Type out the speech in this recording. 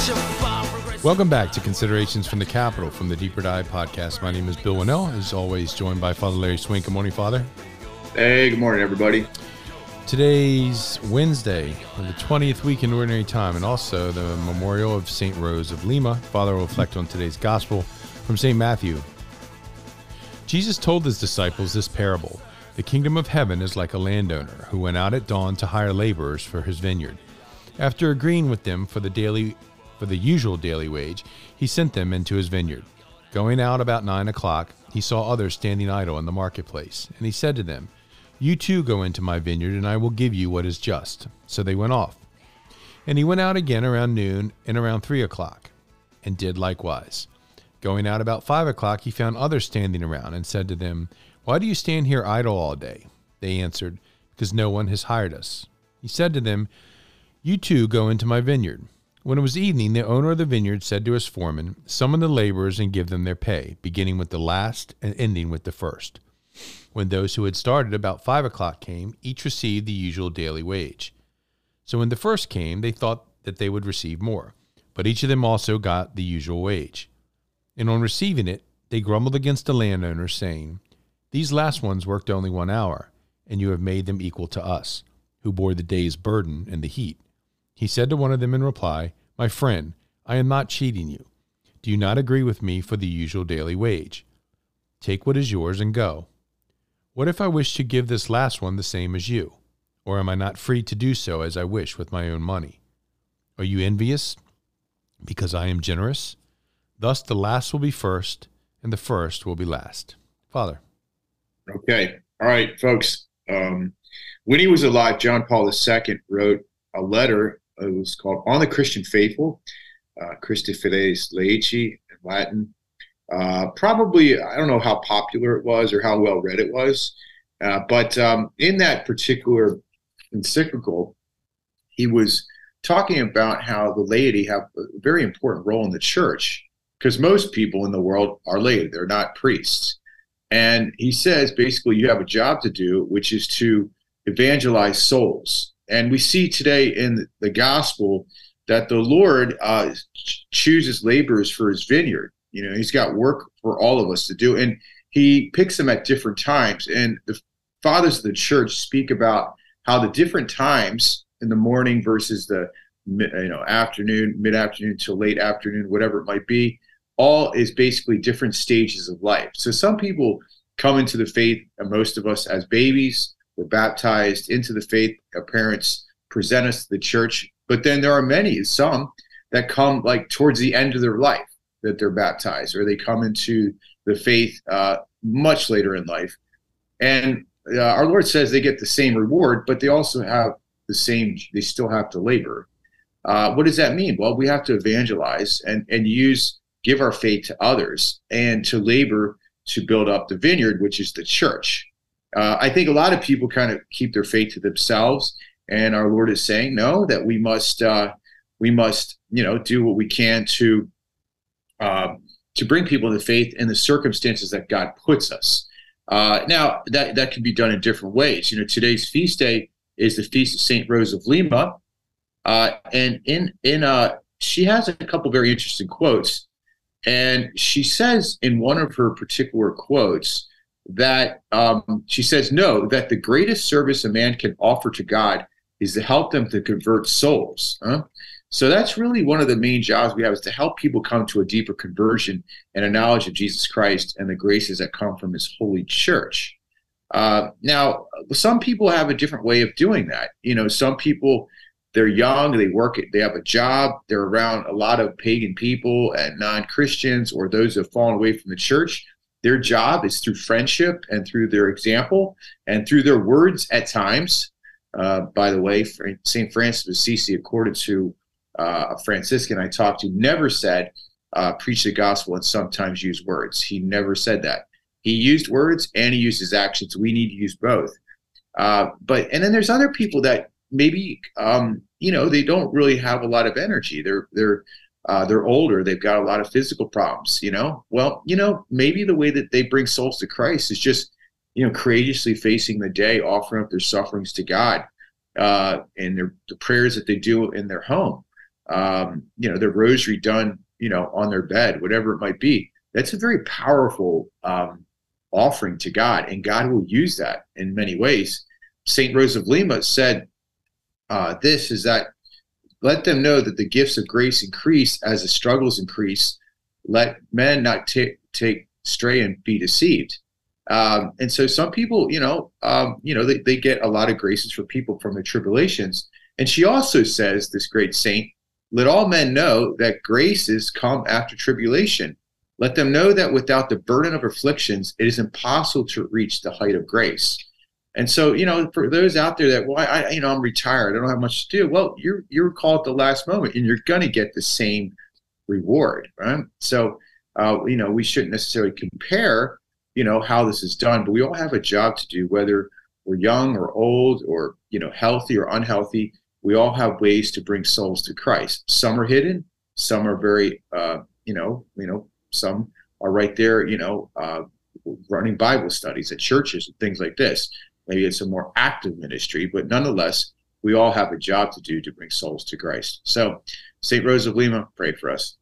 Welcome back to Considerations from the Capitol from the Deeper Dive podcast. My name is Bill Wannall, as always, joined by Father Larry Swink. Good morning, Father. Hey, good morning, everybody. Today's Wednesday, the 20th week in Ordinary Time, and also the memorial of St. Rose of Lima. Father will reflect on today's Gospel from St. Matthew. Jesus told his disciples this parable The kingdom of heaven is like a landowner who went out at dawn to hire laborers for his vineyard. After agreeing with them for the daily for the usual daily wage, he sent them into his vineyard. Going out about nine o'clock, he saw others standing idle in the marketplace, and he said to them, You too go into my vineyard, and I will give you what is just. So they went off. And he went out again around noon and around three o'clock, and did likewise. Going out about five o'clock, he found others standing around, and said to them, Why do you stand here idle all day? They answered, Because no one has hired us. He said to them, You too go into my vineyard. When it was evening, the owner of the vineyard said to his foreman, Summon the laborers and give them their pay, beginning with the last and ending with the first. When those who had started about five o'clock came, each received the usual daily wage. So when the first came, they thought that they would receive more, but each of them also got the usual wage. And on receiving it, they grumbled against the landowner, saying, These last ones worked only one hour, and you have made them equal to us, who bore the day's burden and the heat. He said to one of them in reply, My friend, I am not cheating you. Do you not agree with me for the usual daily wage? Take what is yours and go. What if I wish to give this last one the same as you? Or am I not free to do so as I wish with my own money? Are you envious because I am generous? Thus the last will be first, and the first will be last. Father. Okay. All right, folks. Um, when he was alive, John Paul II wrote a letter it was called On the Christian Faithful, uh, Christifideles Laici in Latin. Uh, probably, I don't know how popular it was or how well read it was, uh, but um, in that particular encyclical, he was talking about how the laity have a very important role in the church because most people in the world are laity, they're not priests. And he says basically, you have a job to do, which is to evangelize souls. And we see today in the gospel that the Lord uh, chooses laborers for his vineyard. You know, he's got work for all of us to do, and he picks them at different times. And the fathers of the church speak about how the different times in the morning versus the you know afternoon, mid afternoon to late afternoon, whatever it might be, all is basically different stages of life. So some people come into the faith, and most of us as babies, we're baptized into the faith. Our parents present us to the church. But then there are many, some that come like towards the end of their life that they're baptized, or they come into the faith uh, much later in life. And uh, our Lord says they get the same reward, but they also have the same, they still have to labor. Uh, what does that mean? Well, we have to evangelize and, and use, give our faith to others and to labor to build up the vineyard, which is the church. Uh, I think a lot of people kind of keep their faith to themselves, and our Lord is saying no, that we must uh, we must you know do what we can to uh, to bring people to faith in the circumstances that God puts us. Uh, now that that can be done in different ways. You know, today's feast day is the feast of Saint Rose of Lima, uh, and in in uh, she has a couple very interesting quotes, and she says in one of her particular quotes that um, she says, no, that the greatest service a man can offer to God is to help them to convert souls. Huh? So that's really one of the main jobs we have is to help people come to a deeper conversion and a knowledge of Jesus Christ and the graces that come from his holy church. Uh, now, some people have a different way of doing that. You know, some people, they're young, they work, they have a job, they're around a lot of pagan people and non Christians or those who have fallen away from the church. Their job is through friendship and through their example and through their words at times. Uh, by the way, St. Francis of Assisi, according to uh, a Franciscan I talked to, never said, uh, preach the gospel and sometimes use words. He never said that. He used words and he used his actions. We need to use both. Uh, but, and then there's other people that maybe, um, you know, they don't really have a lot of energy. They're, they're, uh, they're older they've got a lot of physical problems you know well you know maybe the way that they bring souls to christ is just you know courageously facing the day offering up their sufferings to god uh, and their the prayers that they do in their home um, you know, their rosary done, you know, on their bed, whatever it might be. That's a very powerful um, offering to God, and God will use that in many ways. Saint Rose of Lima said, uh, "This is that let them know that the gifts of grace increase as the struggles increase. Let men not t- take stray and be deceived." Um, and so some people, you know, um, you know, they, they get a lot of graces for people from the tribulations. And she also says, this great saint, let all men know that graces come after tribulation. Let them know that without the burden of afflictions, it is impossible to reach the height of grace. And so, you know, for those out there that, well, I, you know, I'm retired, I don't have much to do. Well, you're you're called at the last moment, and you're going to get the same reward, right? So, uh, you know, we shouldn't necessarily compare, you know, how this is done, but we all have a job to do, whether we're young or old, or you know, healthy or unhealthy we all have ways to bring souls to Christ. Some are hidden, some are very, uh, you know, you know, some are right there, you know, uh, running Bible studies at churches and things like this. Maybe it's a more active ministry, but nonetheless, we all have a job to do to bring souls to Christ. So, St. Rose of Lima, pray for us.